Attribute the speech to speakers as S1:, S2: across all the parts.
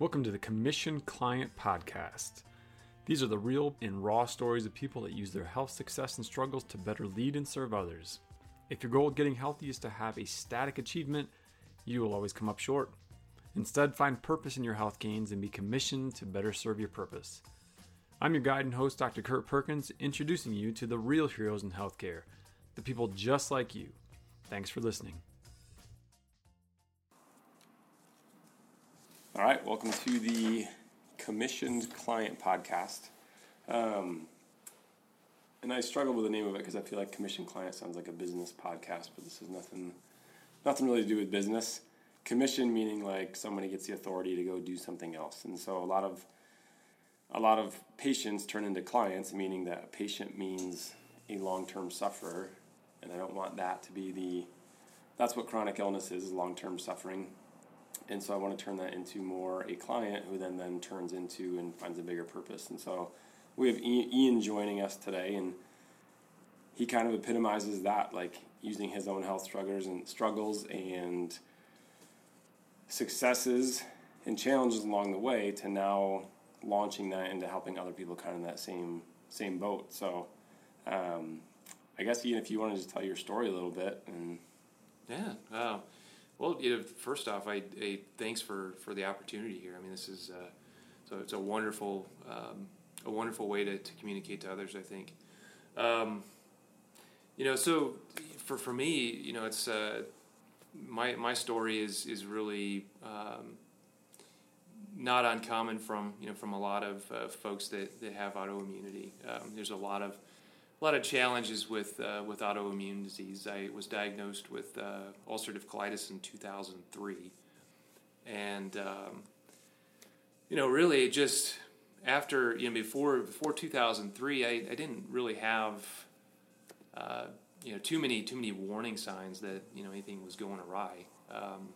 S1: Welcome to the Commission Client Podcast. These are the real and raw stories of people that use their health success and struggles to better lead and serve others. If your goal of getting healthy is to have a static achievement, you will always come up short. Instead, find purpose in your health gains and be commissioned to better serve your purpose. I'm your guide and host, Dr. Kurt Perkins, introducing you to the real heroes in healthcare, the people just like you. Thanks for listening.
S2: All right, welcome to the Commissioned Client Podcast. Um, and I struggled with the name of it because I feel like Commissioned Client sounds like a business podcast, but this is nothing, nothing really to do with business. Commission meaning like somebody gets the authority to go do something else, and so a lot of a lot of patients turn into clients, meaning that a patient means a long-term sufferer, and I don't want that to be the. That's what chronic illness is: long-term suffering and so I want to turn that into more a client who then then turns into and finds a bigger purpose. And so we have Ian joining us today, and he kind of epitomizes that, like using his own health struggles and struggles and successes and challenges along the way to now launching that into helping other people kind of in that same same boat. So um, I guess Ian, if you want to tell your story a little bit and
S3: yeah. Wow. Well, you know, first off, I, I, thanks for, for the opportunity here. I mean, this is uh, so it's a wonderful um, a wonderful way to, to communicate to others. I think, um, you know, so for for me, you know, it's uh, my my story is is really um, not uncommon from you know from a lot of uh, folks that, that have autoimmunity. Um, there's a lot of a lot of challenges with uh, with autoimmune disease. I was diagnosed with uh, ulcerative colitis in 2003, and um, you know, really just after you know before before 2003, I, I didn't really have uh, you know too many too many warning signs that you know anything was going awry. Um,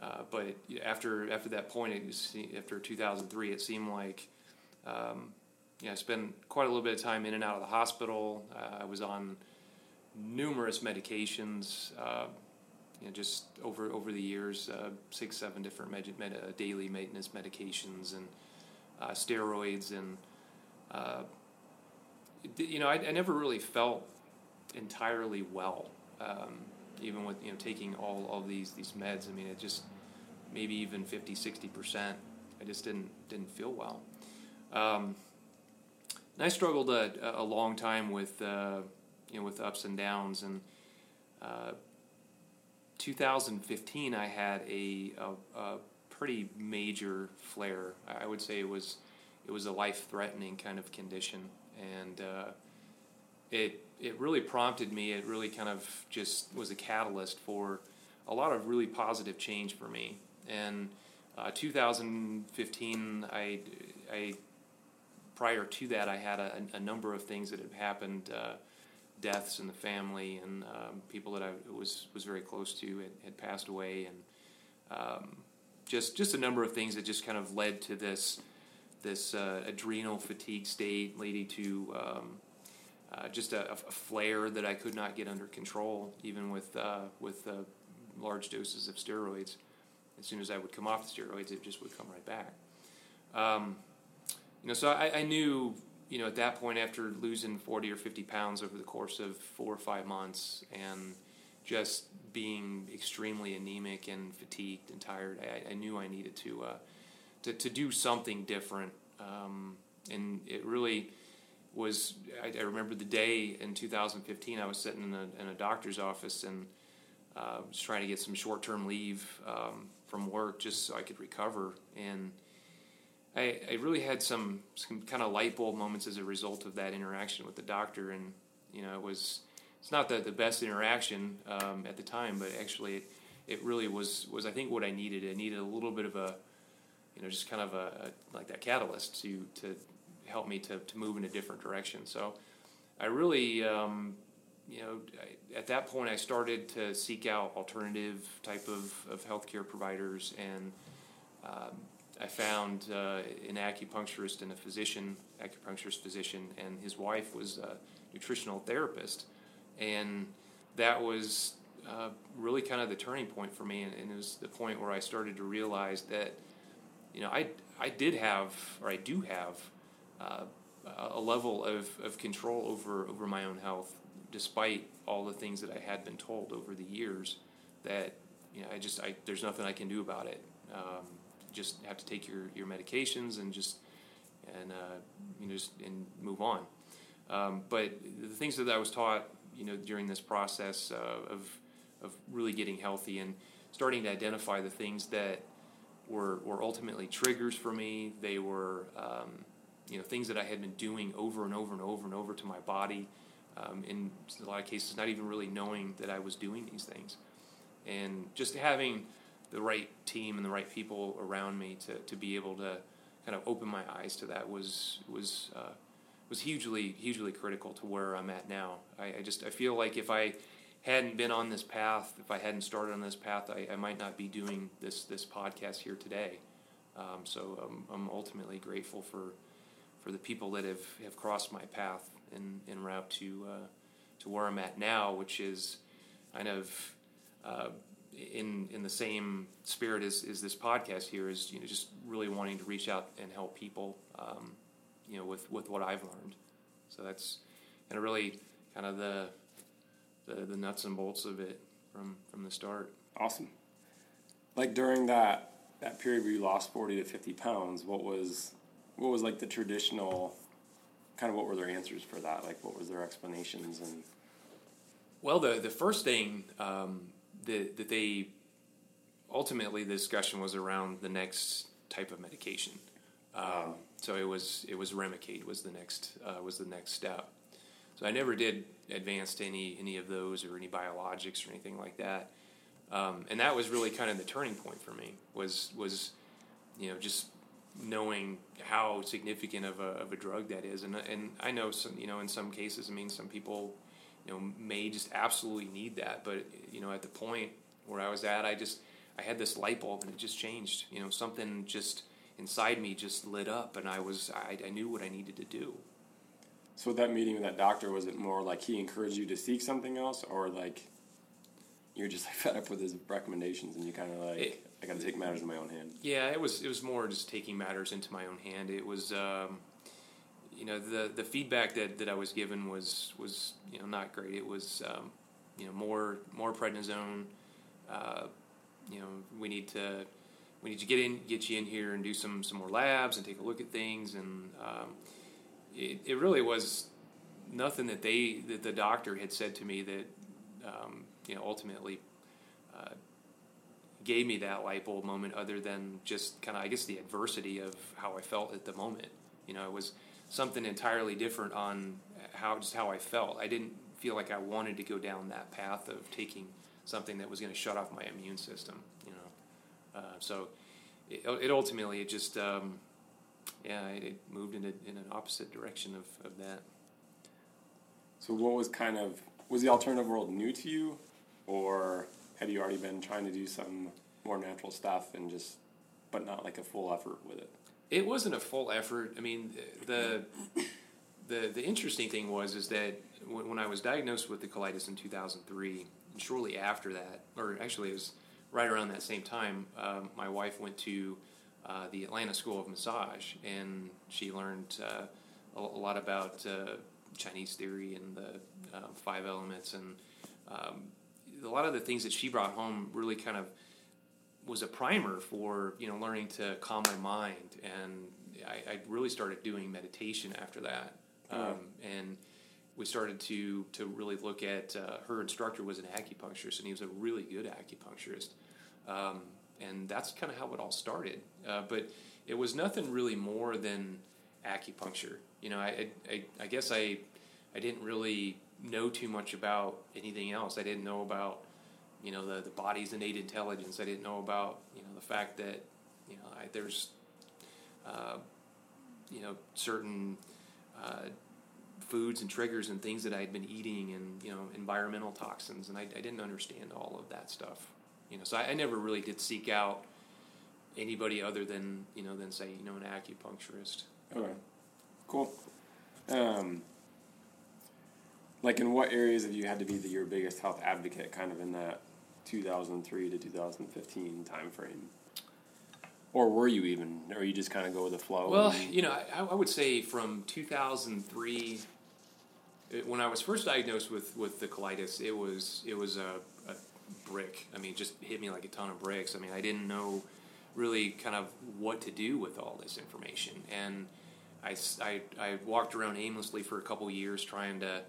S3: uh, but after after that point, was, after 2003, it seemed like um, you know, I spent quite a little bit of time in and out of the hospital. Uh, I was on numerous medications, uh, you know, just over over the years, uh, six, seven different med- med- uh, daily maintenance medications and uh, steroids, and uh, you know, I, I, never really felt entirely well, um, even with you know taking all of these these meds. I mean, it just maybe even 50, 60 percent. I just didn't didn't feel well. Um, I struggled a, a long time with uh, you know with ups and downs. And uh, 2015, I had a, a, a, pretty major flare. I would say it was it was a life threatening kind of condition, and uh, it it really prompted me. It really kind of just was a catalyst for a lot of really positive change for me. And uh, 2015, I I prior to that, I had a, a number of things that had happened, uh, deaths in the family, and um, people that I was was very close to had, had passed away, and um, just just a number of things that just kind of led to this this uh, adrenal fatigue state, leading to um, uh, just a, a, flare that I could not get under control, even with uh, with uh, large doses of steroids. As soon as I would come off the steroids, it just would come right back. You know, so I, I knew, you know, at that point after losing 40 or 50 pounds over the course of four or five months and just being extremely anemic and fatigued and tired, I, I knew I needed to, uh, to, to do something different. Um, and it really was, I, I, remember the day in 2015, I was sitting in a, in a doctor's office and uh, was trying to get some short term leave um, from work just so I could recover. And I, I really had some, some kind of light bulb moments as a result of that interaction with the doctor, and you know, it was it's not the, the best interaction um, at the time, but actually, it, it really was was I think what I needed. I needed a little bit of a, you know, just kind of a, a like that catalyst to to help me to to move in a different direction. So, I really. Um, you know, I, at that point, I started to seek out alternative type of, of healthcare providers, and um, I found uh, an acupuncturist and a physician, acupuncturist physician, and his wife was a nutritional therapist, and that was uh, really kind of the turning point for me, and, and, it was the point where I started to realize that you know, I I did have or I do have uh, a level of, of control over over my own health, despite all the things that I had been told over the years. That you know, I just I there's nothing I can do about it. Um, just have to take your, your medications and just and uh, you know just and move on. Um, but the things that I was taught, you know, during this process uh, of of really getting healthy and starting to identify the things that were were ultimately triggers for me. They were um, you know things that I had been doing over and over and over and over to my body. Um, in a lot of cases, not even really knowing that I was doing these things, and just having the right team and the right people around me to, to be able to kind of open my eyes to that was was uh, was hugely hugely critical to where I'm at now. I, I, just I feel like if I hadn't been on this path, if I hadn't started on this path, I, I might not be doing this this podcast here today. Um, so I'm, I'm ultimately grateful for for the people that have, have crossed my path in, in route to uh, to where I'm at now, which is kind of uh, in in the same spirit as, as this podcast here is you know just really wanting to reach out and help people um, you know with with what I've learned. So that's kind of really kind of the, the the nuts and bolts of it from from the start.
S2: Awesome. Like during that that period where you lost 40 to 50 pounds what was what was like the traditional kind of what were their answers for that? Like what was their explanations and
S3: well the the first thing um, that, that they ultimately the discussion was around the next type of medication. Um, so it was it was Remicade was the next uh, was the next step. So I never did advance to any any of those or any biologics or anything like that. Um, and that was really kind of the turning point for me was was you know just knowing how significant of a, of a drug that is and and I know some you know in some cases I mean some people you know may just absolutely need that. But you know at the point where i was at i just i had this light bulb and it just changed. You know something just inside me just lit up and i was i, I knew what i needed to do.
S2: So that meeting with that doctor was it more like he encouraged you to seek something else or like you're just like fed up with his recommendations and you kind of like it, i got to take matters in my own hand?
S3: Yeah it was it was more just taking matters into my own hand. It was um, you know the the feedback that, that I was given was was you know not great. It was um, you know more more prednisone. Uh, you know we need to we need to get in get you in here and do some some more labs and take a look at things and um, it, it really was nothing that they that the doctor had said to me that um, you know ultimately uh, gave me that light bulb moment other than just kind of I guess the adversity of how I felt at the moment you know it was something entirely different on how just how I felt. I didn't feel like I wanted to go down that path of taking something that was going to shut off my immune system. You know, uh, so it, it, ultimately it just um, yeah it, it, moved in, a, in an opposite direction of, of that.
S2: So what was kind of was the alternative world new to you, or had you already been trying to do some more natural stuff and just but not like a full effort with it?
S3: It wasn't a full effort. I mean, the the the interesting thing was is that when when I was diagnosed with the colitis in 2003, and shortly after that, or actually it was right around that same time, um, my wife went to uh, the Atlanta School of Massage, and she learned uh, a, a, lot about uh, Chinese theory and the uh, five elements, and um, a lot of the things that she brought home really kind of was a primer for you know learning to calm my mind, and I, I really started doing meditation after that, um, and we started to to really look at uh, her instructor was an acupuncturist, and he was a really good acupuncturist, um, and that's kind of how it all started. Uh, but it was nothing really more than acupuncture. You know, I, I, I guess I I didn't really know too much about anything else. I didn't know about you know the the body's innate intelligence. I didn't know about you know the fact that you know I, there's uh, you know certain uh, foods and triggers and things that I had been eating and you know environmental toxins, and I, I didn't understand all of that stuff. You know, so I, I, never really did seek out anybody other than you know than say you know an acupuncturist.
S2: Okay, cool. Um, like in what areas have you had to be the, your biggest health advocate kind of in that 2003 to 2015 time frame? or were you even, or you just kind of go with the flow?
S3: Well, you know, I, I would say from 2003, it- when I was first diagnosed with, with the colitis, it was it was a, a brick. I mean, just hit me like a ton of bricks. I mean, I didn't know really kind of what to do with all this information, and I I walked around aimlessly for a couple years trying to,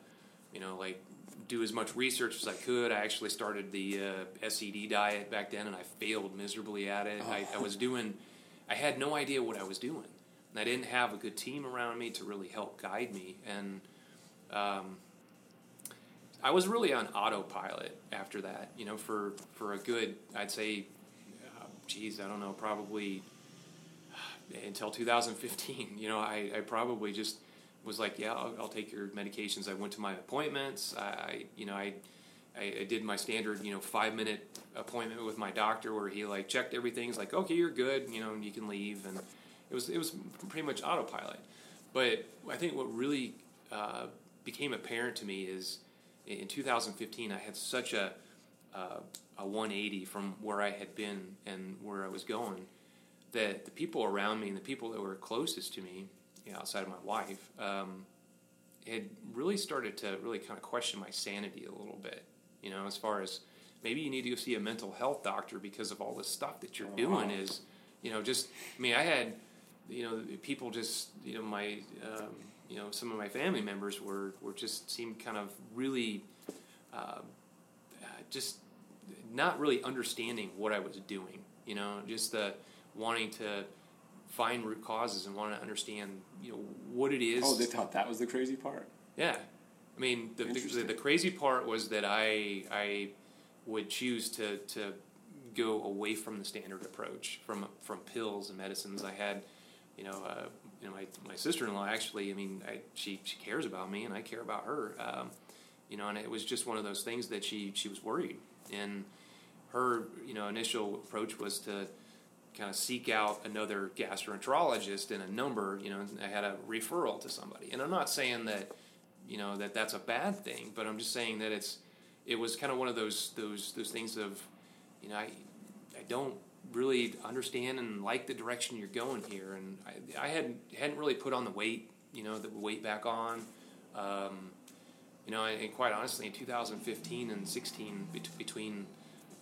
S3: you know, like do as much research as I could. I actually started the uh, SCD diet back then, and I failed miserably at it. I, I was doing, I had no idea what I was doing, and I didn't have a good team around me to really help guide me. And um, I was really on autopilot after that. You know, for for a good, I'd say, uh, geez, I don't know, probably until 2015. You know, I, I probably just was like, yeah, I'll, I'll take your medications. I went to my appointments. I, you know, I, I, I did my standard, you know, five minute appointment with my doctor where he like checked everything. He's like, okay, you're good. You know, you can leave. And it was it was pretty much autopilot. But I think what really uh, became apparent to me is in 2015, I had such a uh, a 180 from where I had been and where I was going that the people around me and the people that were closest to me, you know, outside of my wife, um, had really started to really kind of question my sanity a little bit. You know, as far as maybe you need to go see a mental health doctor because of all this stuff that you're doing is, you know, just I mean, I had, you know, people just, you know, my, um, you know, some of my family members were were just seemed kind of really, uh, just not really understanding what I was doing. You know, just the wanting to find root causes and want to understand, you know, what it is.
S2: oh, they thought that was the crazy part.
S3: Yeah, I mean, the, the, the crazy part was that I I would choose to to go away from the standard approach from from pills and medicines. I had, you know, uh, you know, my my sister in law actually. I mean, I, she she cares about me and I care about her. Um, you know, and it was just one of those things that she she was worried, and her you know initial approach was to kind of seek out another gastroenterologist and a number, you know, I had a referral to somebody. And I'm not saying that, you know, that that's a bad thing, but I'm just saying that it's, it was kind of one of those, those, those things of, you know, I, I don't really understand and like the direction you're going here. And I, I hadn't, hadn't really put on the weight, you know, the weight back on. Um, you know, and, quite honestly, in 2015 and 16, bet- between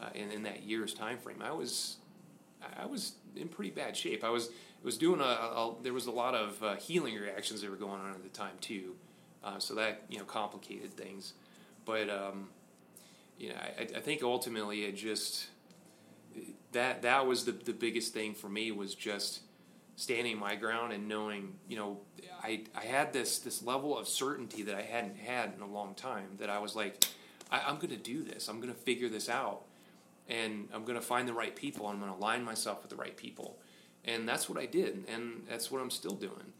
S3: uh, in, in that year's time frame, I was I was in pretty bad shape. I was was doing a, a there was a lot of uh, healing reactions that were going on at the time too, uh, so that you know complicated things. But um, you know, I, I think ultimately it just that that was the the biggest thing for me was just standing my ground and knowing you know I I had this this level of certainty that I hadn't had in a long time that I was like I, I'm going to do this. I'm going to figure this out and I'm going to find the right people. I'm going to align myself with the right people, and that's what I did, and that's what I'm still doing.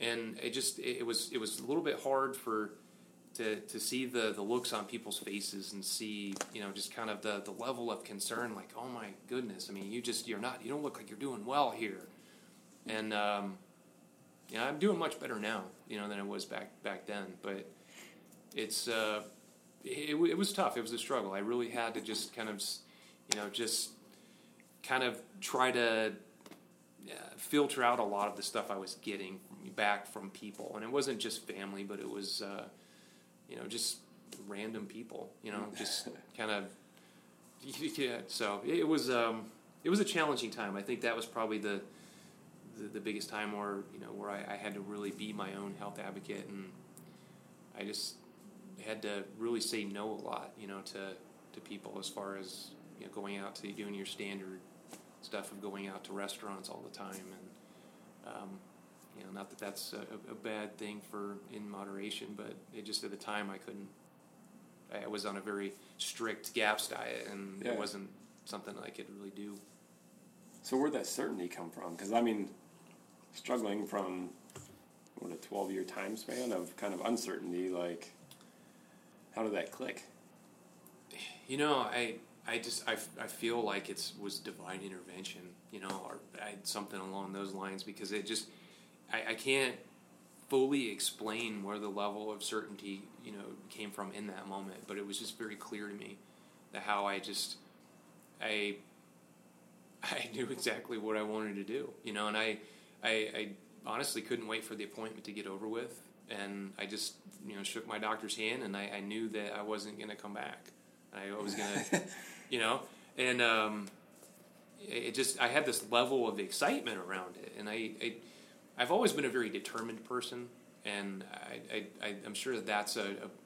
S3: And it just it, was it was a little bit hard for to to see the the looks on people's faces and see you know just kind of the the level of concern, like oh my goodness, I mean you just you're not you don't look like you're doing well here, and um, you know I'm doing much better now, you know, than I was back back then, but it's. Uh, it, it was tough. It was a struggle. I really had to just kind of you know, just kind of try to uh, filter out a lot of the stuff I was getting back from people, and it wasn't just family, but it was, uh, you know, just random people. You know, just kind of, yeah. So it was, um, it was a challenging time. I think that was probably the, the, the biggest time where you know where I, I had to really be my own health advocate, and I just had to really say no a lot. You know, to to people as far as you know, going out to doing your standard stuff of going out to restaurants all the time, and um, you know, not that that's a, a bad thing for in moderation, but it just at the time I couldn't. I was on a very strict GAPS diet, and
S2: Yeah.
S3: it wasn't something I could really do.
S2: So where'd that certainty come from? Because I mean, struggling from what a twelve year time span of kind of uncertainty, like how did that click?
S3: You know, I I just I, I feel like it's was divine intervention, you know, or I, something along those lines because it just I, I can't fully explain where the level of certainty you know came from in that moment, but it was just very clear to me that how I just I I knew exactly what I wanted to do, you know, and I, I, I honestly couldn't wait for the appointment to get over with, and I just, you know, shook my doctor's hand, and I, I knew that I wasn't going to come back. I was to, you know, and um, it just I had this level of excitement around it, and I, I I've always been a very determined person, and I, I, I'm sure that that's a,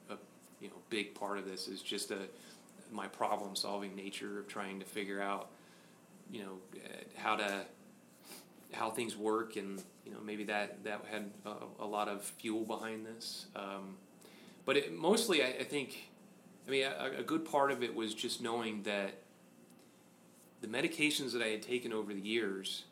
S3: a, a you know big part of this is just a my problem solving nature of trying to figure out you know how to how things work. And you know maybe that that had a, a lot of fuel behind this. Um, but it, mostly I, I, think I mean a, a, good part of it was just knowing that the medications that I had taken over the years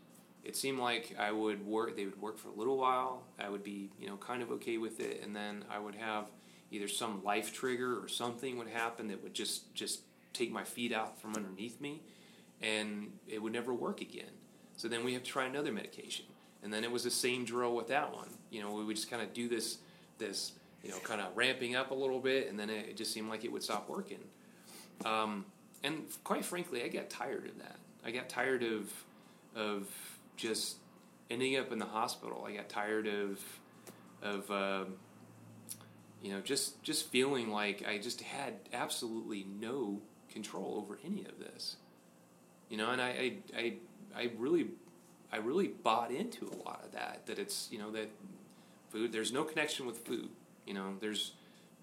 S3: it seemed like I would work they would work for a little while I would be you know kind of okay with it and then I would have either some life trigger or something would happen that would just just take my feet out from underneath me and it would never work again. So then we have to try another medication. And then it was the same drill with that one. You know, we would just kind of do this this, you know, kind of ramping up a little bit and then it just seemed like it would stop working. Um, and quite frankly, I got tired of that. I got tired of of just ending up in the hospital. I got tired of of uh, you know just just feeling like I just had absolutely no control over any of this. You know, and I, I, I, I really, I really bought into a lot of that. That it's you know that food. There's no connection with food. You know, there's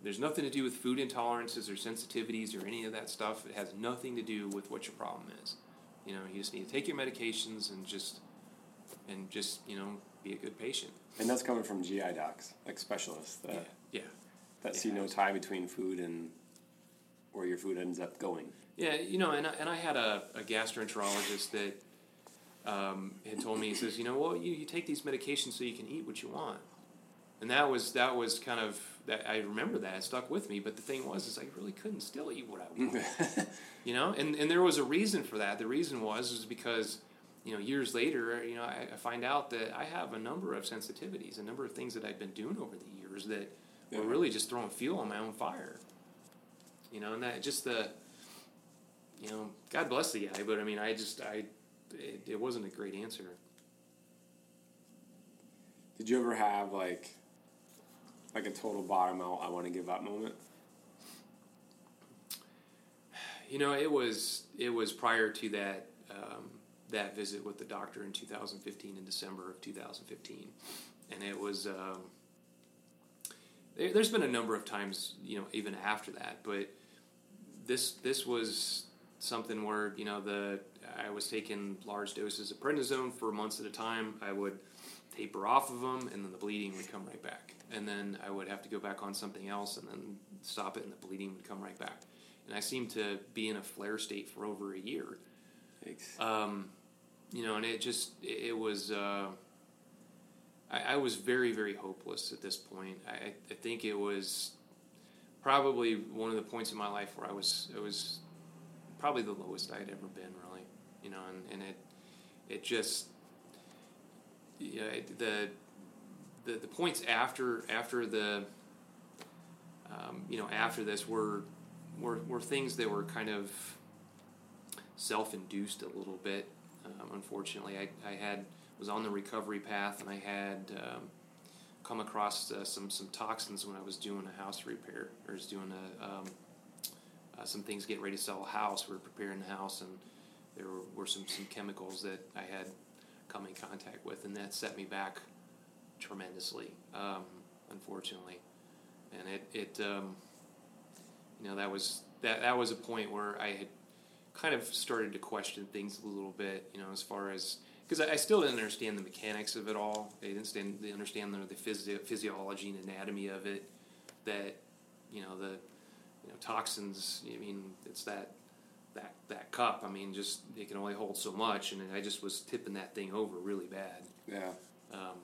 S3: there's nothing to do with food intolerances or sensitivities or any of that stuff. It has nothing to do with what your problem is. You know, you just need to take your medications and just and just you know be a good patient.
S2: And that's coming from GI docs, like specialists. That,
S3: yeah. Yeah.
S2: That yeah, see no tie between food and where your food ends up going.
S3: Yeah, you know, and I, and I had a, a gastroenterologist that um, had told me he says, you know, well, you, you take these medications so you can eat what you want, and that was that was kind of that I remember that it stuck with me. But the thing was, is I really couldn't still eat what I wanted, you know, and and there was a reason for that. The reason was is because you know years later, you know, I, I find out that I have a number of sensitivities, a number of things that I've been doing over the years that yeah. were really just throwing fuel on my own fire. You know, and that just the you know, God bless the guy, but I mean, I just, I, it, it wasn't a great answer.
S2: Did you ever have like, like a total bottom out, I want to give up moment?
S3: You know, it was it was prior to that um, that visit with the doctor in 2015 in December of 2015, and it was. Um, there's been a number of times, you know, even after that, but this this was something where you know the I was taking large doses of prednisone for months at a time. I would taper off of them, and then the bleeding would come right back. And then I would have to go back on something else, and then stop it, and the bleeding would come right back. And I seemed to be in a flare state for over a year. Um, you know, and it just it, was. Uh, I, I, was very very hopeless at this point. I, I think it was probably one of the points in my life where I was I was probably the lowest I had ever been, really. You know, and, and it it just you know, the the the points after after the um, you know after this were were were things that were kind of self-induced a little bit. Um, unfortunately, I, I had was on the recovery path, and I had um, come across uh, some some toxins when I was doing a house repair or was doing a um, uh, some things getting ready to sell a house. We were preparing the house, and there were, were, some, some chemicals that I had come in contact with, and that set me back tremendously, um, unfortunately. And it, it um, you know, that was that that was a point where I had kind of started to question things a little bit, you know, as far as because I, I, still didn't understand the mechanics of it all. I didn't understand, understand the, the physio- physiology and anatomy of it. That you know the you know, toxins. I mean, it's that that that cup. I mean, just it can only hold so much, and I just was tipping that thing over really bad.
S2: Yeah.
S3: Um,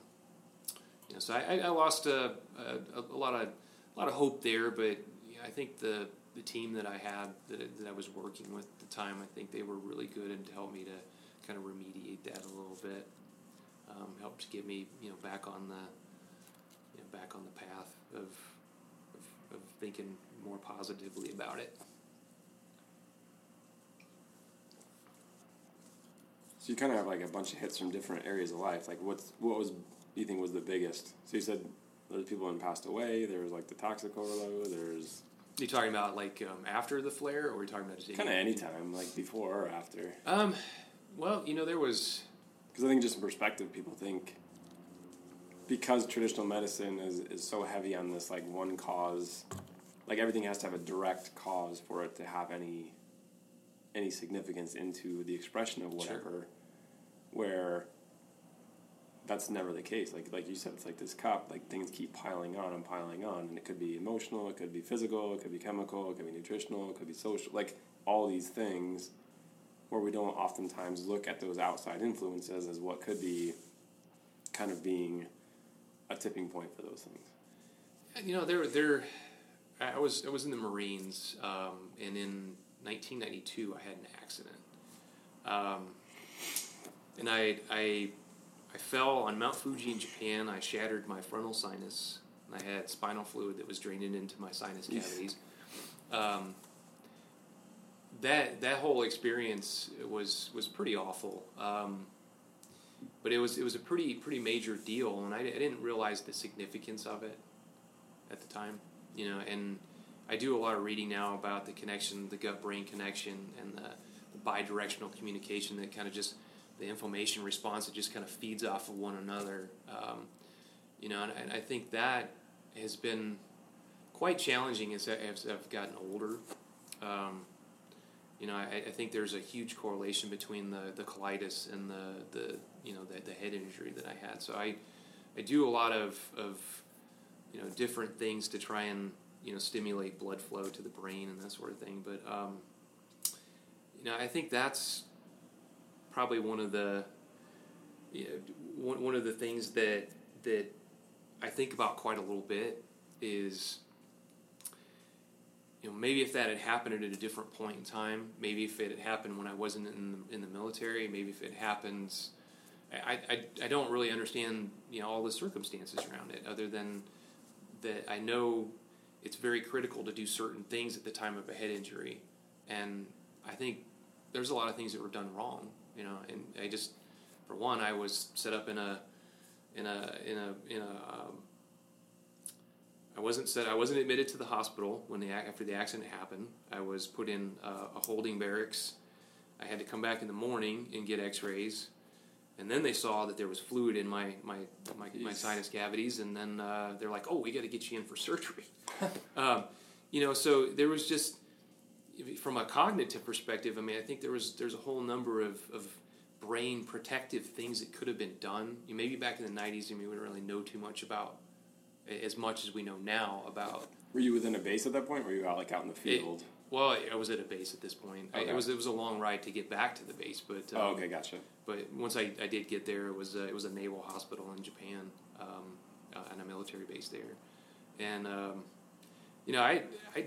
S3: you know, so I, I lost a, a, a, lot of a lot of hope there, but I think the the team that I had that, that I was working with at the time, I think they were really good and helped me to kind of remediate that a little bit. Um, helped to get me, you know, back on the you know, back on the path of, of, of thinking more positively about it.
S2: You kind of have like a bunch of hits from different areas of life. Like, what's what was do you think was the biggest? So you said there's people that passed away. There was like the toxic overload. There's
S3: you talking about like um, after the flare, or are we talking about just
S2: kind of any time, like before or after?
S3: Um, well, you know, there was
S2: because I think just in perspective, people think because traditional medicine is, is so heavy on this like one cause, like everything has to have a direct cause for it to have any any significance into the expression of whatever. Sure. Where that's never the case. Like like you said, it's like this cup. Like things keep piling on and piling on, and it could be emotional, it could be physical, it could be chemical, it could be nutritional, it could be social. Like all these things, where we don't oftentimes look at those outside influences as what could be kind of being a tipping point for those things.
S3: You know, there there. I was I was in the Marines, um, and in 1992 I had an accident, um, and I I I fell on Mount Fuji in Japan. I shattered my frontal sinus. And I had spinal fluid that was draining into my sinus cavities. Um, that that whole experience was was pretty awful. Um, but it was it was a pretty pretty major deal, and I, I didn't realize the significance of it at the time. You know, and I do a lot of reading now about the connection, the gut brain connection, and the, the bidirectional communication that kind of just the inflammation response that just kind of feeds off of one another. Um, you know, and, and, I think that has been quite challenging as, as I've gotten older. Um, you know, I, I, think there's a huge correlation between the, the colitis and the, the you know the, the head injury that I had. So I I do a lot of, of you know different things to try and you know stimulate blood flow to the brain and that sort of thing. But um, you know, I think that's probably one of the you know, one, one of the things that that I think about quite a little bit is you know maybe if that had happened at a different point in time, maybe if it had happened when I wasn't in the, in the military, maybe if it happens. I, I, I don't really understand you know all the circumstances around it other than that I know it's very critical to do certain things at the time of a head injury and I think there's a lot of things that were done wrong you know. And I just, for one, I was set up in a, in a, in a, in a. Um, I wasn't set. I wasn't admitted to the hospital when the after the accident happened. I was put in a, a holding barracks. I had to come back in the morning and get X-rays, and then they saw that there was fluid in my my my, my sinus cavities, and then uh, they're like, "Oh, we got to get you in for surgery." um, you know, so there was just from a cognitive perspective, I mean, I think there was there's a whole number of, of brain protective things that could have been done. You maybe back in the '90s, I mean, we didn't really know too much about as much as we know now about.
S2: Were you within a base at that point? Or were you out like out in the field?
S3: It, well, I was at a base at this point. Okay. I, it was it was a long ride to get back to the base, but
S2: um, oh, okay, gotcha.
S3: But once I, I did get there, it was a, it was a naval hospital in Japan um, uh, and a military base there, and um, you know I I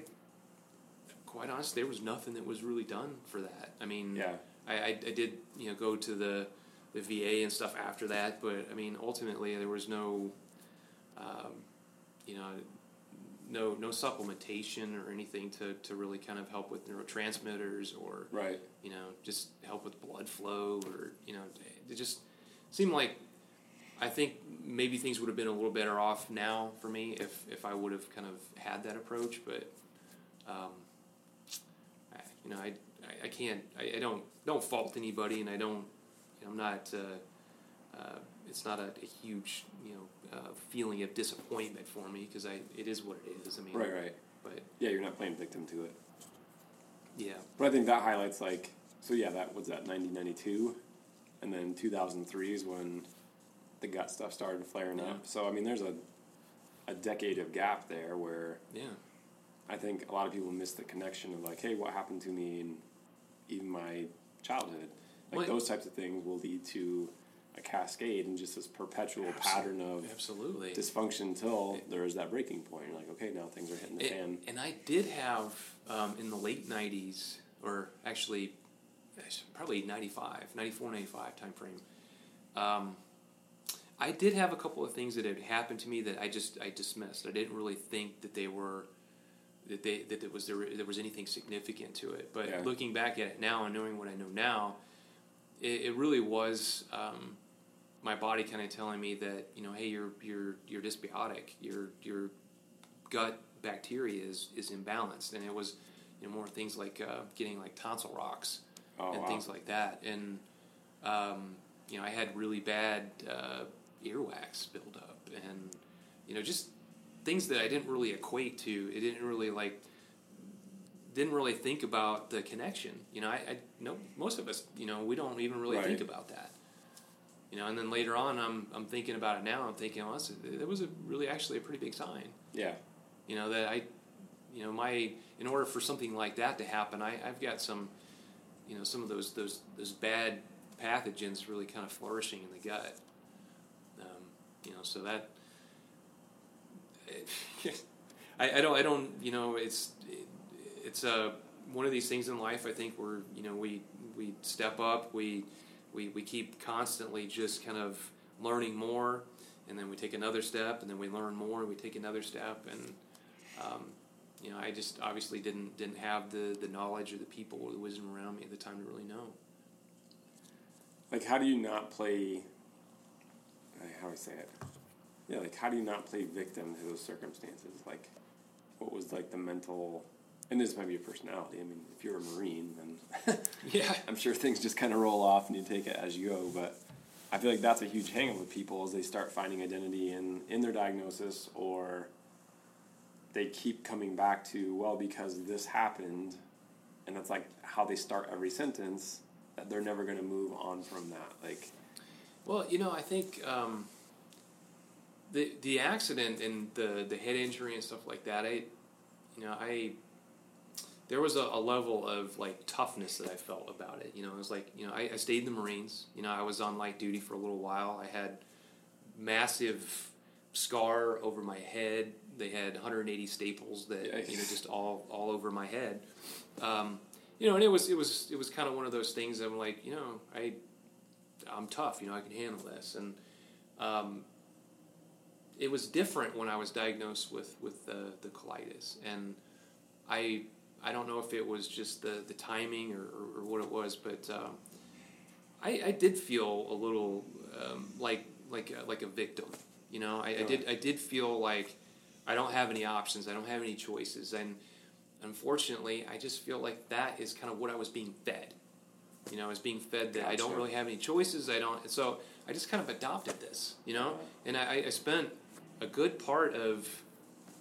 S3: quite honest, there was nothing that was really done for that. I mean,
S2: yeah.
S3: I, I, I, did you know go to the the VA and stuff after that, but I mean ultimately there was no, um, you know, no no supplementation or anything to, to really kind of help with neurotransmitters or
S2: right
S3: you know just help with blood flow or you know it just seemed like I think maybe things would have been a little better off now for me if if I would have kind of had that approach, but. Um, you know, I, I, I can't, I, I, don't, don't fault anybody, and I don't, you know, I'm not, uh, uh, it's not a, a, huge, you know, uh, feeling of disappointment for me because I, it is what it is. I mean,
S2: right, right.
S3: But
S2: yeah, you're not playing victim to it.
S3: Yeah.
S2: But I think that highlights like, so yeah, that was that 1992, and then 2003 is when the gut stuff started flaring yeah. up. So I mean, there's a a decade of gap there where
S3: yeah
S2: I think a lot of people miss the connection of like, hey, what happened to me in even my childhood? Like those types of things will lead to a cascade and just this perpetual absolutely, pattern of
S3: absolutely
S2: dysfunction until there is that breaking point. You're like, okay, now things are hitting the
S3: it,
S2: fan.
S3: And I did have um, in the late '90s, or actually probably 95, 94, 95 time frame. Um, I did have a couple of things that had happened to me that I just I dismissed. I didn't really think that they were that they that there was there, there was anything significant to it. But yeah. looking back at it now and knowing what I know now, it, it really was um, my body kind of telling me that you know, hey, you're you're you're dysbiotic. Your your gut bacteria is is imbalanced, and it was you know more things like uh, getting like tonsil rocks
S2: Oh,
S3: and
S2: wow.
S3: things like that, and um, you know, I had really bad uh, earwax build up, and you know, just things that I didn't really equate to. It didn't really like didn't really think about the connection. You know, I, I know most of us, you know, we don't even really think about that. You know, and then later on, I'm I'm thinking about it now. I'm thinking, well, that was a really actually a pretty big sign.
S2: Yeah.
S3: You know that I, you know, my in order for something like that to happen, I, I've got some, you know, some of those those those bad pathogens really kind of flourishing in the gut. Um, you know, so that. I, I don't I don't you know it's it's uh, one of these things in life. I think we're you know we we step up we we we keep constantly just kind of learning more, and then we take another step, and then we learn more, and we take another step, and um, you know I just obviously didn't didn't have the the knowledge or the people or the wisdom around me at the time to really know.
S2: Like, how do you not play? How do I say it? Yeah, like how do you not play victim to those circumstances? Like, what was like the mental? And this might be a personality. I mean, if you're a marine, then
S3: Yeah.
S2: I'm sure things just kind of roll off and you take it as you go. But I feel like that's a huge hang up with people as they start finding identity in in their diagnosis, or they keep coming back to well because this happened, and that's like how they start every sentence. That they're never going to move on from that. Like,
S3: Well, you know, I think um, the the accident and the the head injury and stuff like that. I, you know, I there was a, a level of like toughness that I felt about it. You know, it was like you know, I, I stayed in the Marines. You know, I was on light duty for a little while. I had massive scar over my head. They had 180 staples that
S2: Yikes.
S3: you know just all all over my head. Um, you know, and it was it was it was kind of one of those things. that I'm like, you know, I I'm tough. You know, I can handle this. And um, it was different when I was diagnosed with with the, the colitis, and I I don't know if it was just the the timing or, or, or what it was, but um, I, I did feel a little um, like like a, like a victim. You know, I, I did I did feel like I don't have any options. I don't have any choices, and unfortunately, I just feel like that is kind of what I was being fed. You know, I was being fed that I don't really have any choices. I don't. So I just kind of adopted this. You know, and I, I spent a good part of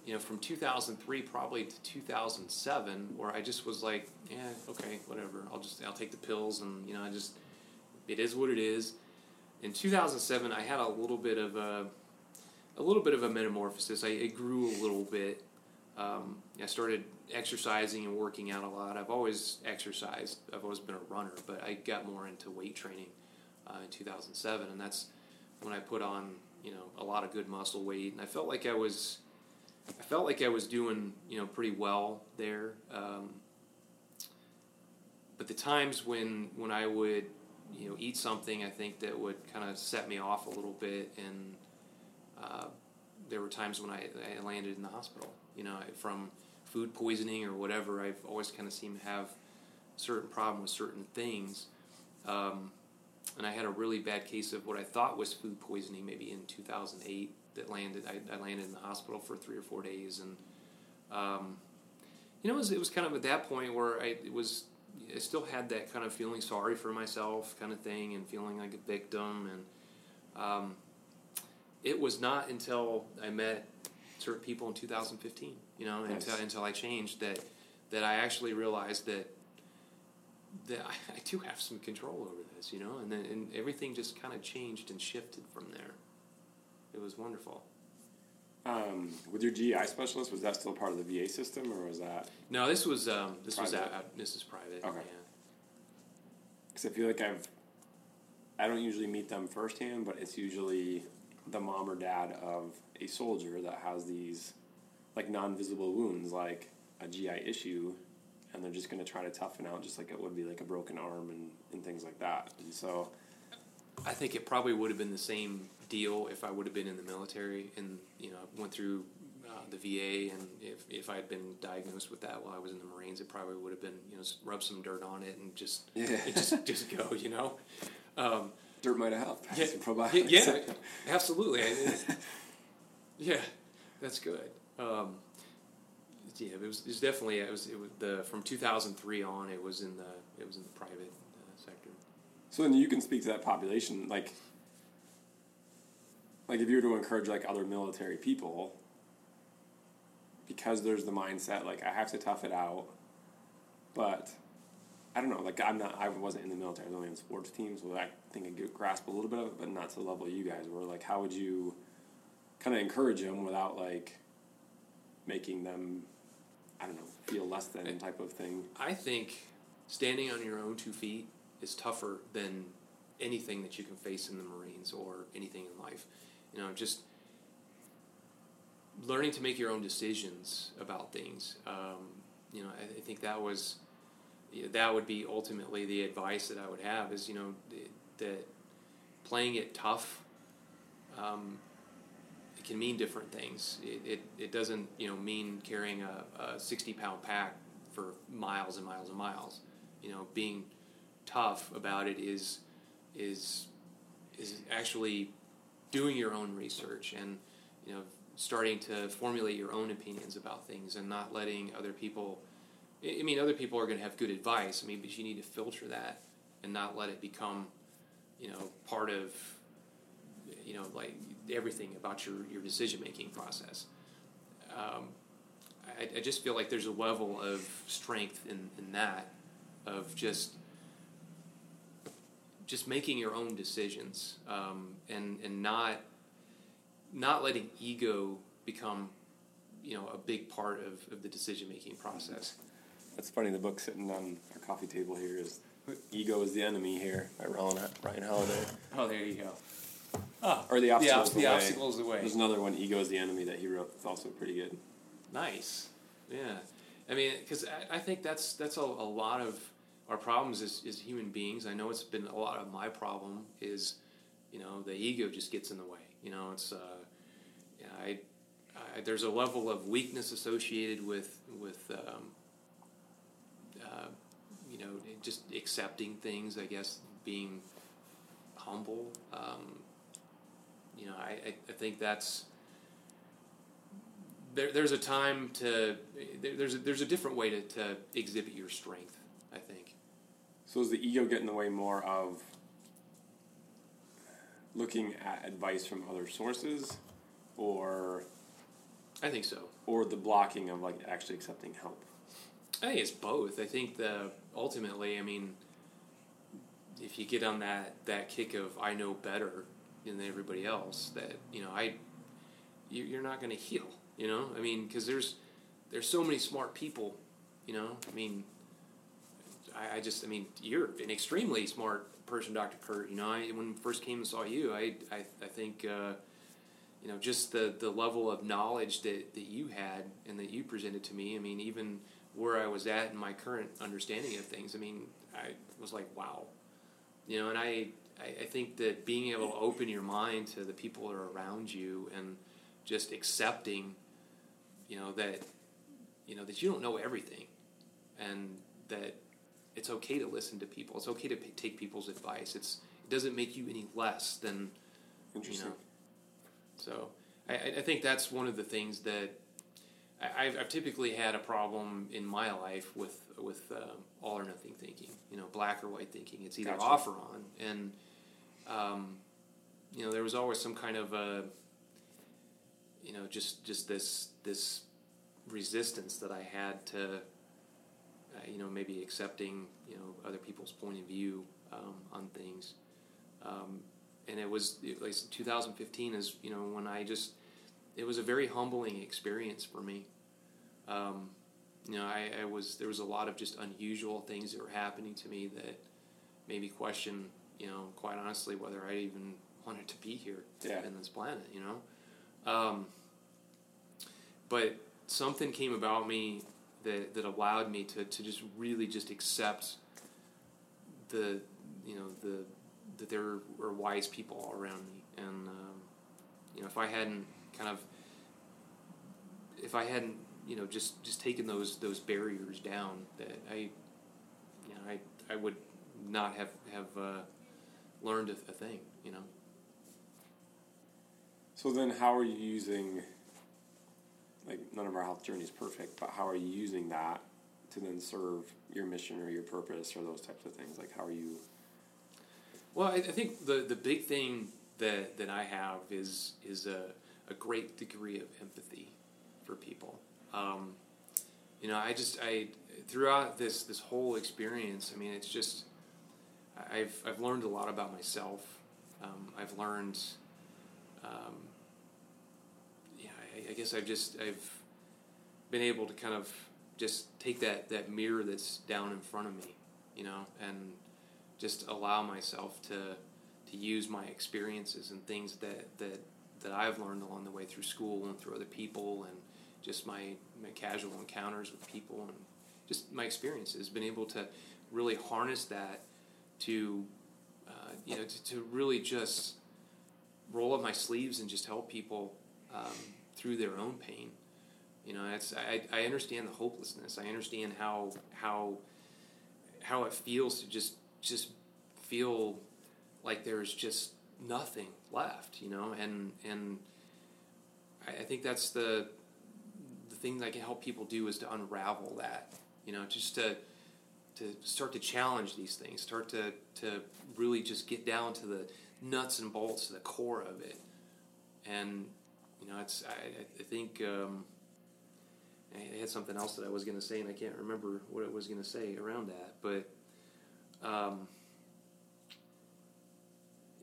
S3: you know from 2003 probably to 2007 where I just was like, yeah, okay, whatever. I'll just I'll take the pills and you know I just it is what it is. In 2007, I had a little bit of a a little bit of a metamorphosis. I, I grew a little bit. Um, I started exercising and working out a lot. I've always exercised. I've always been a runner, but I got more into weight training uh, in 2007, and that's when I put on you know a lot of good muscle weight, and I felt like I was I felt like I was doing you know pretty well there. Um, but the times when when I would you know eat something, I think that would kind of set me off a little bit, and uh, there were times when I, I landed in the hospital. You know, from food poisoning or whatever. I've always kind of seemed to have certain problem with certain things. Um, and I had a really bad case of what I thought was food poisoning, maybe in 2008. That landed, I, I landed in the hospital for three or four days, and um, you know, it was, it was kind of at that point where I it was, I still had that kind of feeling sorry for myself, kind of thing, and feeling like a victim. And um, it was not until I met certain people in 2015, you know,
S2: Nice.
S3: until until I changed that that I actually realized that that I, I do have some control over this, you know, and then and everything just kind of changed and shifted from there. It was wonderful.
S2: um, with your GI specialist, was that still part of the VA system, or was that?
S3: No, this was um, this was
S2: Private.
S3: out, out, this is private.
S2: Okay.
S3: Yeah.
S2: Because I feel like I've, I don't usually meet them firsthand, but it's usually the mom or dad of a soldier that has these, like non-visible wounds, like a GI issue, and they're just going to try to toughen out, just like it would be like a broken arm and, and things like that. And so,
S3: I think it probably would have been the same deal if I would have been in the military and you know went through uh, the VA, and if if I had been diagnosed with that while I was in the Marines, it probably would have been you know rub some dirt on it and just
S2: Yeah.
S3: just just go, you know. Um,
S2: Dirt might have helped.
S3: yeah,
S2: probiotics.
S3: yeah, absolutely. Yeah, that's good. Um, yeah, it was, it was definitely it was, it was the from 2003 on. It was in the it was in the private uh, sector.
S2: So then you can speak to that population, like, like if you were to encourage like other military people, because there's the mindset like I have to tough it out, but I don't know, like I'm not, I wasn't in the military, I was only in sports teams, so I think I could grasp a little bit of it, but not to the level you guys were. Like, how would you kind of encourage them without like making them, I don't know, feel less than type of thing?
S3: I think standing on your own two feet is tougher than anything that you can face in the Marines or anything in life. You know, just learning to make your own decisions about things. Um, you know, I, I think that was that would be ultimately the advice that I would have is you know that playing it tough. Um, can mean different things. It, it, it doesn't you know mean carrying a, a sixty pound pack for miles and miles and miles. You know, being tough about it is is is actually doing your own research and you know starting to formulate your own opinions about things and not letting other people. I I mean, other people are going to have good advice. I mean, but you need to filter that and not let it become, you know, part of, you know, like everything about your, your decision making process. Um, I, I just feel like there's a level of strength in, in that, of just just making your own decisions um, and and not not letting ego become you know a big part of, of the decision making process.
S2: That's funny. The book sitting on our coffee table here is "Ego is the Enemy" here by Ryan, Ryan Holiday.
S3: Oh, there you go. Oh,
S2: Or the obstacles. the,
S3: the
S2: way.
S3: is the way.
S2: There's another one, "Ego is the Enemy," that he wrote. It's also pretty good.
S3: Nice. Yeah. I mean, because I, I think that's that's a, a lot of our problems as, as human beings. I know it's been a lot of my problem is, you know, the ego just gets in the way. You know, it's uh, yeah, I, I there's a level of weakness associated with with um, uh, you know just accepting things. I guess being humble. Um, you know, I, I, think that's there, there's a time to there, there's a, there's a different way to, to exhibit your strength. I think.
S2: So does the ego get in the way more of looking at advice from other sources, or
S3: I think so.
S2: or the blocking of like actually accepting help?
S3: I think it's both. I think the ultimately, I mean, if you get on that that kick of I know better than everybody else, that you know I, you, you're not going to heal. You know, I mean, because there's there's so many smart people. You know, I mean, I, I just, I mean, you're an extremely smart person, Dr. Kurt. You know, I when I first came and saw you, I I, I think. Uh, you know, just the, the level of knowledge that, that you had and that you presented to me. I mean, even where I was at in my current understanding of things, I mean, I was like, wow. You know, and I, I, I think that being able to open your mind to the people that are around you and just accepting, you know, that, you know, that you don't know everything and that it's okay to listen to people. It's okay to p- take people's advice. It's, it doesn't make you any less than, you
S2: Interesting.
S3: know. So I, I I think that's one of the things that I, I've, I've typically had a problem in my life with with um, all or nothing thinking. You know, black or white thinking. It's either
S2: Gotcha.
S3: off or on, and um, you know, there was always some kind of a you know just just this this resistance that I had to uh, you know maybe accepting you know other people's point of view um, on things. Um, and it was it, like 2015 is you know when I just it was a very humbling experience for me. Um, you know, I, I was there was a lot of just unusual things that were happening to me that made me question, you know, quite honestly whether I even wanted to be here
S2: Yeah.
S3: in this planet. You know, um, but something came about me that that allowed me to to just really just accept the you know the that there were wise people all around me, and um, you know if I hadn't kind of if I hadn't you know just just taken those those barriers down that I you know I I would not have have uh, learned a, a thing you know.
S2: So then, how are you using? Like none of our health journey is perfect, but how are you using that to then serve your mission or your purpose or those types of things? Like how are you?
S3: Well, I, I think the the big thing that that I have is is a a great degree of empathy for people. Um, you know, I just I throughout this this whole experience, I mean, it's just I've I've learned a lot about myself. Um, I've learned, um, yeah, I, I guess I've just I've been able to kind of just take that that mirror that's down in front of me, you know, and just allow myself to to use my experiences and things that that that I've learned along the way through school and through other people and just my, my casual encounters with people and just my experiences, been able to really harness that to, uh, you know, to, to, really just roll up my sleeves and just help people um, through their own pain. You know, I, I understand the hopelessness. I understand how how how it feels to just just feel like there's just nothing left. You know, and and I, I think that's the things I can help people do is to unravel that. You know, just to to start to challenge these things, start to to really just get down to the nuts and bolts, the core of it. And you know, it's I, I think um, I had something else that I was going to say, and I can't remember what I was going to say around that, but. Um,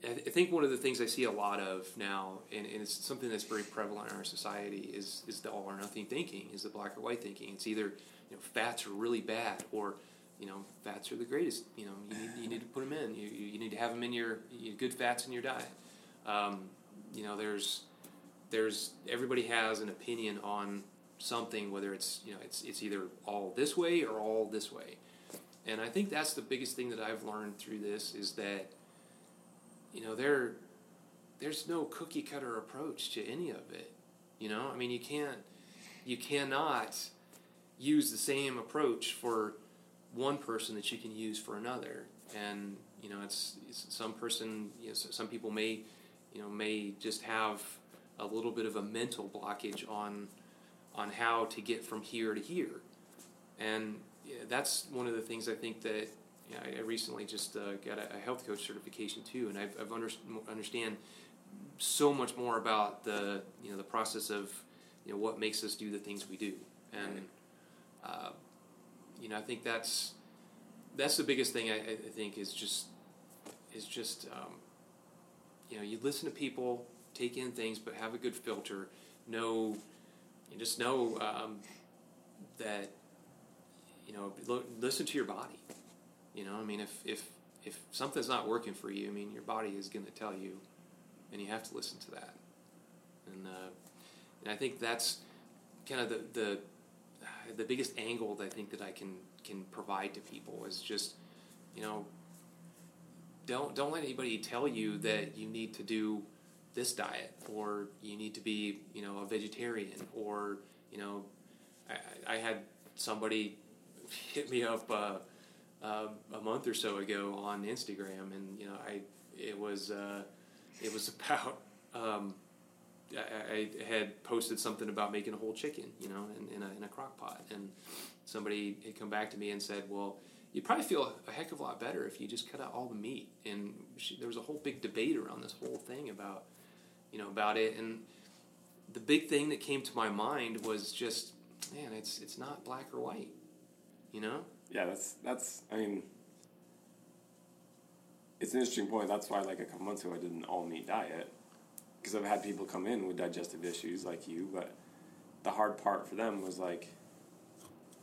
S3: I think one of the things I see a lot of now, and, and, it's something that's very prevalent in our society, is is the all or nothing thinking, is the black or white thinking. It's either you know fats are really bad, or you know fats are the greatest. You know you need, you need to put them in. You, you need to have them in your you good fats in your diet. Um, you know there's there's everybody has an opinion on something, whether it's you know it's it's either all this way or all this way, and I think that's the biggest thing that I've learned through this is that you know, there there's no cookie cutter approach to any of it. You know, I mean, you can't you cannot use the same approach for one person that you can use for another. And you know, it's, it's some person, you know, some people may, you know, may just have a little bit of a mental blockage on on how to get from here to here. And yeah, that's one of the things I think that yeah, I recently just uh, got a, a, health coach certification too, and I've, I've under, understand so much more about the you know the process of you know what makes us do the things we do, and uh, you know I think that's that's the biggest thing I, I think is just is just um, you know you listen to people, take in things, but have a good filter. Know you just know um, that you know listen to your body you know, I mean, if if if something's not working for you, I mean, your body is going to tell you, and you have to listen to that. And uh, and I think that's kind of the the the biggest angle that I think that I can can provide to people is just, you know, don't don't let anybody tell you that you need to do this diet or you need to be you know a vegetarian or you know I, I had somebody hit me up uh, uh, a month or so ago on Instagram, and you know, I it was uh, it was about um, I, had posted something about making a whole chicken, you know, in, in, a, in a crock pot, and somebody had come back to me and said, "Well, you'd probably feel a heck of a lot better if you just cut out all the meat." And she, there was a whole big debate around this whole thing about you know about it, and the big thing that came to my mind was just, man, it's it's not black or white, you know
S2: yeah, that's that's. I mean, it's an interesting point. That's why, like a couple months ago, I did an all meat diet because I've had people come in with digestive issues like you, but the hard part for them was like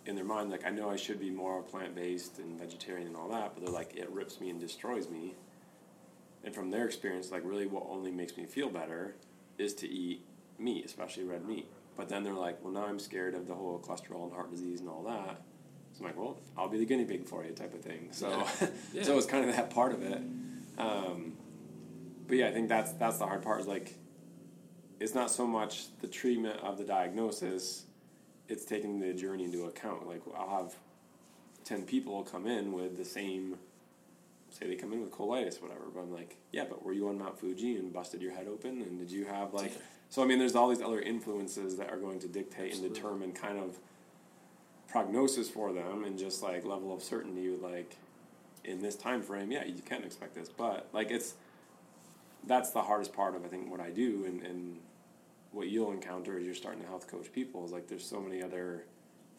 S2: in their mind, like I know I should be more plant based and vegetarian and all that, but they're like it rips me and destroys me. And from their experience, like really, what only makes me feel better is to eat meat, especially red meat. But then they're like, well, now I'm scared of the whole cholesterol and heart disease and all that. So I'm like, well, I'll be the guinea pig for you, type of thing. So, yeah. Yeah. so it's kind of that part of it. Um, but yeah, I think that's that's the hard part. Is like, it's not so much the treatment of the diagnosis, it's taking the journey into account. Like I'll have ten people come in with the same, say they come in with colitis, whatever. But I'm like, yeah, but were you on Mount Fuji and busted your head open, and did you have like? So I mean, there's all these other influences that are going to dictate
S3: Absolutely.
S2: and determine kind of prognosis for them, and just like level of certainty with like, in this time frame, yeah, you can't expect this, but like it's. That's the hardest part of I think what I do, and, and what you'll encounter as you're starting to health coach people is like there's so many other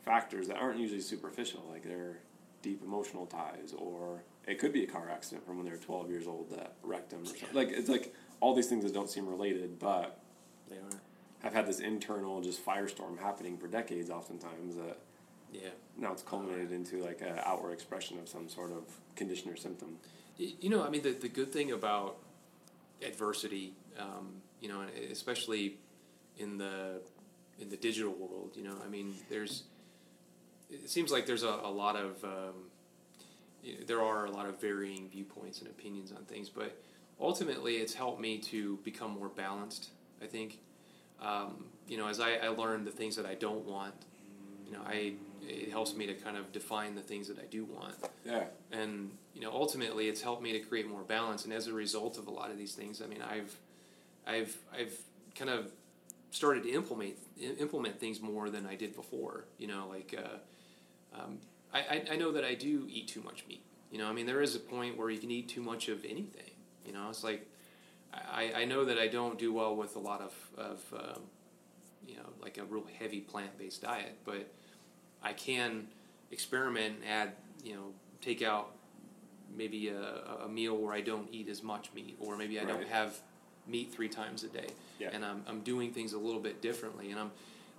S2: factors that aren't usually superficial, like they're deep emotional ties, or it could be a car accident from when they were 12 years old that wrecked them, or something. Like it's like all these things that don't seem related, but
S3: They are.
S2: have had this internal just firestorm happening for decades, oftentimes that
S3: Yeah.
S2: now it's culminated into like an outward expression of some sort of condition or symptom.
S3: You know, I mean, the, the good thing about adversity, um, you know, especially in the in the digital world, you know, I mean, there's it seems like there's a, a lot of um, you know, there are a lot of varying viewpoints and opinions on things, but ultimately, it's helped me to become more balanced. I think, um, you know, as I, I learn the things that I don't want, you know, I it helps me to kind of define the things that I do want.
S2: Yeah,
S3: and you know ultimately it's helped me to create more balance and as a result of a lot of these things i mean i've i've i've kind of started to implement implement things more than i did before you know like uh, um, I, I know that i do eat too much meat you know i mean there is a point where you can eat too much of anything you know it's like i i know that i don't do well with a lot of of um, you know like a real heavy plant-based diet but i can experiment and add you know take out maybe a, a meal where I don't eat as much meat, or maybe I don't have meat three times a day,
S2: Yeah.
S3: and I'm, I'm doing things a little bit differently. And I'm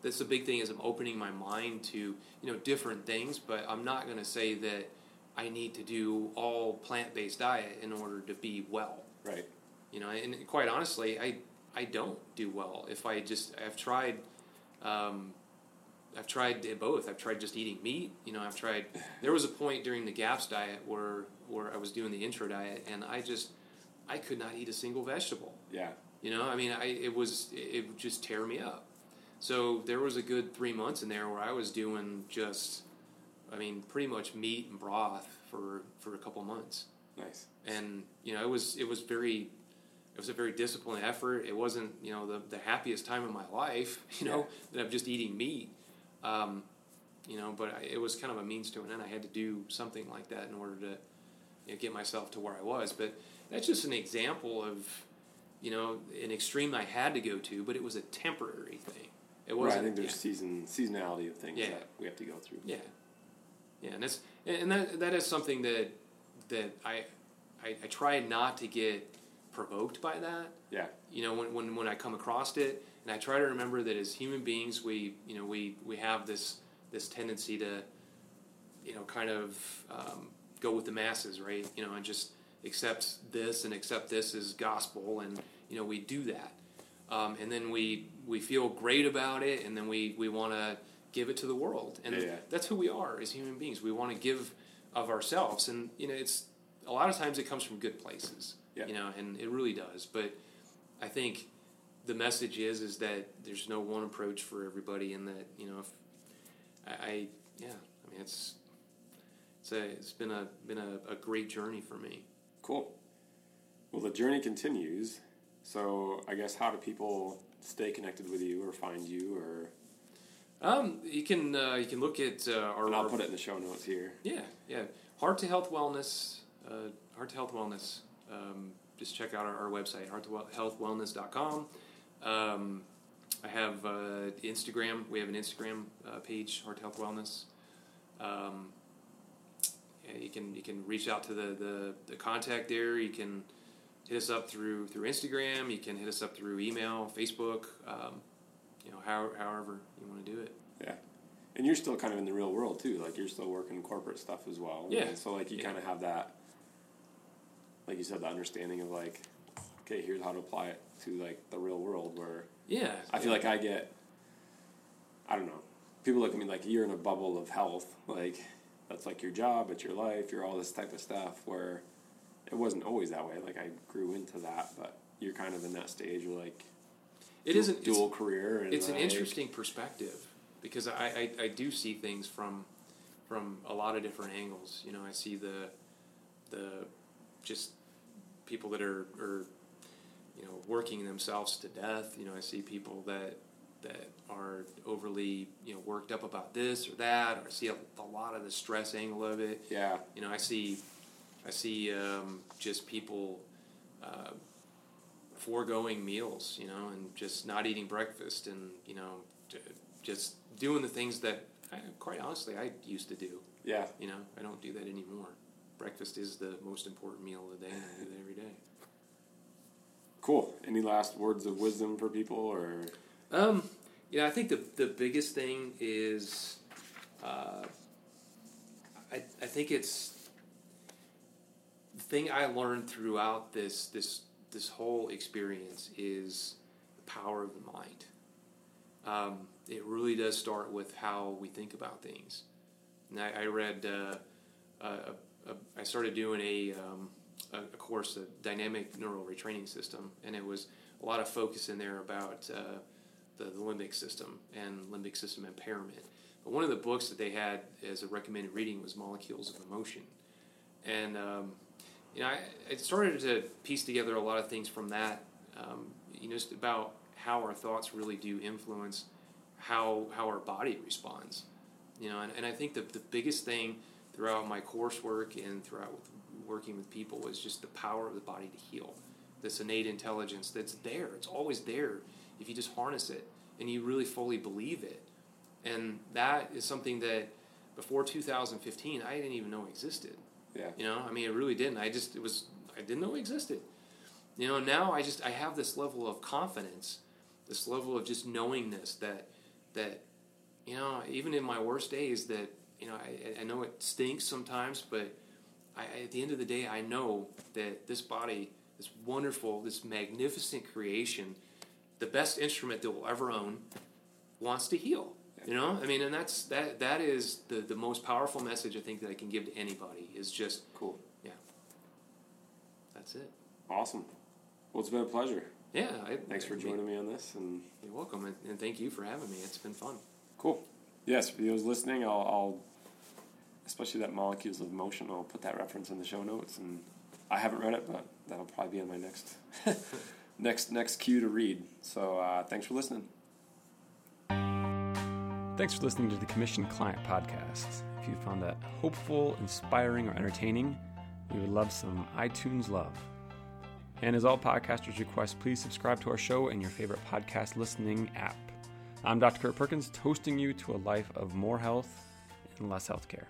S3: that's the big thing is I'm opening my mind to you know different things, but I'm not going to say that I need to do all plant based diet in order to be well.
S2: right.
S3: You know, and quite honestly, I I don't do well if I just I've tried. Um, I've tried both. I've tried just eating meat. You know, I've tried. There was a point during the GAPS diet where where I was doing the intro diet, and I just I could not eat a single vegetable.
S2: Yeah,
S3: You know, I mean, I it was it would just tear me up. So there was a good three months in there where I was doing just, I mean, pretty much meat and broth for for a couple months
S2: nice.
S3: and you know it was it was very it was a very disciplined effort it wasn't you know the, the happiest time of my life you know that i'm just eating meat um, you know but I, it was kind of a means to an end i had to do something like that in order to you know, get myself to where i was but that's just an example of you know an extreme i had to go to but it was a temporary thing it wasn't
S2: I think there's
S3: yeah.
S2: season seasonality of things
S3: Yeah.
S2: that we have to go through.
S3: Yeah, yeah, and that's and that that is something that that I, I I try not to get provoked by that.
S2: Yeah,
S3: You know, when, when when I come across it, and I try to remember that as human beings, we you know we we have this this tendency to, you know, kind of um, go with the masses, right? You know, and just accept this and accept this as gospel, and you know we do that, um, and then we we feel great about it, and then we we want to give it to the world, and
S2: Yeah,
S3: that's who we are as human beings. We want to give of ourselves, and you know, it's a lot of times it comes from good places,
S2: Yeah.
S3: you know, and it really does. But I think the message is is that there's no one approach for everybody, and that you know, if I, I yeah, I mean, it's it's a it's been a been a, a great journey for me.
S2: cool. Well, the journey continues. So, I guess how do people stay connected with you or find you or
S3: Um, you can uh, you can look at uh, our.
S2: and I'll put it in the show notes here.
S3: Yeah, yeah. Heart to Health Wellness. Uh, Heart to Health Wellness. Um, just check out our, our website, hearttohealthwellness.com. Um, I have uh, Instagram. We have an Instagram uh, page, Heart Health Wellness. Um, you can you can reach out to the, the, the contact there. You can hit us up through through Instagram. You can hit us up through email, Facebook. Um, you know, how, however you want to do it.
S2: Yeah. And you're still kind of in the real world too. Like you're still working corporate stuff as well.
S3: Yeah.
S2: And so like you
S3: Yeah.
S2: kind of have that, like you said, the understanding of like, okay, here's how to apply it to like the real world. Where
S3: Yeah,
S2: I feel like I get, I don't know, people look at me like you're in a bubble of health. Like that's like your job, it's your life, you're all this type of stuff. Where it wasn't always that way. Like I grew into that, but you're kind of in that stage where like
S3: it
S2: du-
S3: isn't.
S2: dual career. And
S3: It's an interesting perspective. because I, I, I do see things from from a lot of different angles. You know, I see the the just people that are, are you know working themselves to death. You know, I see people that that are overly you know worked up about this or that, or I see a, a lot of the stress angle of it.
S2: Yeah.
S3: You know, I see I see um, just people uh, foregoing meals, you know, and just not eating breakfast, and you know, just doing the things that, I, quite honestly, I used to do.
S2: Yeah.
S3: You know, I don't do that anymore. Breakfast is the most important meal of the day, and I do that every day.
S2: Cool. Any last words of wisdom for people, or
S3: Um, yeah, I think the the biggest thing is, uh, I I think it's the thing I learned throughout this this this whole experience is the power of the mind. Um, it really does start with how we think about things. And I, I read, uh, started doing a, um, a, a course, a dynamic neural retraining system, and it was a lot of focus in there about uh, the, the limbic system and limbic system impairment. But one of the books that they had as a recommended reading was Molecules of Emotion. And, um, you know, I, I started to piece together a lot of things from that, um, you know, just about how our thoughts really do influence how, how our body responds. You know, and, and I think the, the biggest thing throughout my coursework and throughout working with people was just the power of the body to heal. This innate intelligence that's there. It's always there if you just harness it and you really fully believe it. And that is something that before 2015 I didn't even know existed.
S2: yeah,
S3: You know, I mean, it really didn't. I just it was I didn't know it existed. You know, now I just I have this level of confidence, this level of just knowingness that that you know even in my worst days that you know I, I know it stinks sometimes, but I, at the end of the day I know that this body, this wonderful, this magnificent creation, the best instrument that we'll ever own, wants to heal. You know, I mean, and that's that. That is the the most powerful message I think that I can give to anybody is just
S2: cool, Yeah,
S3: that's it.
S2: awesome. Well, it's been a pleasure.
S3: Yeah. I,
S2: Thanks for joining me on this, and
S3: You're welcome, and, and thank you for having me. It's been fun.
S2: cool. Yes, for those listening, I'll, I'll especially that molecules of emotion. I'll put that reference in the show notes, and I haven't read it, but that'll probably be in my next next next cue to read. So uh, thanks for listening.
S1: Thanks for listening to the Commission Client Podcast. If you found that hopeful, inspiring, or entertaining, we would love some iTunes love. And as all podcasters request, please subscribe to our show in your favorite podcast listening app. I'm Dr. Kurt Perkins, toasting you to a life of more health and less healthcare.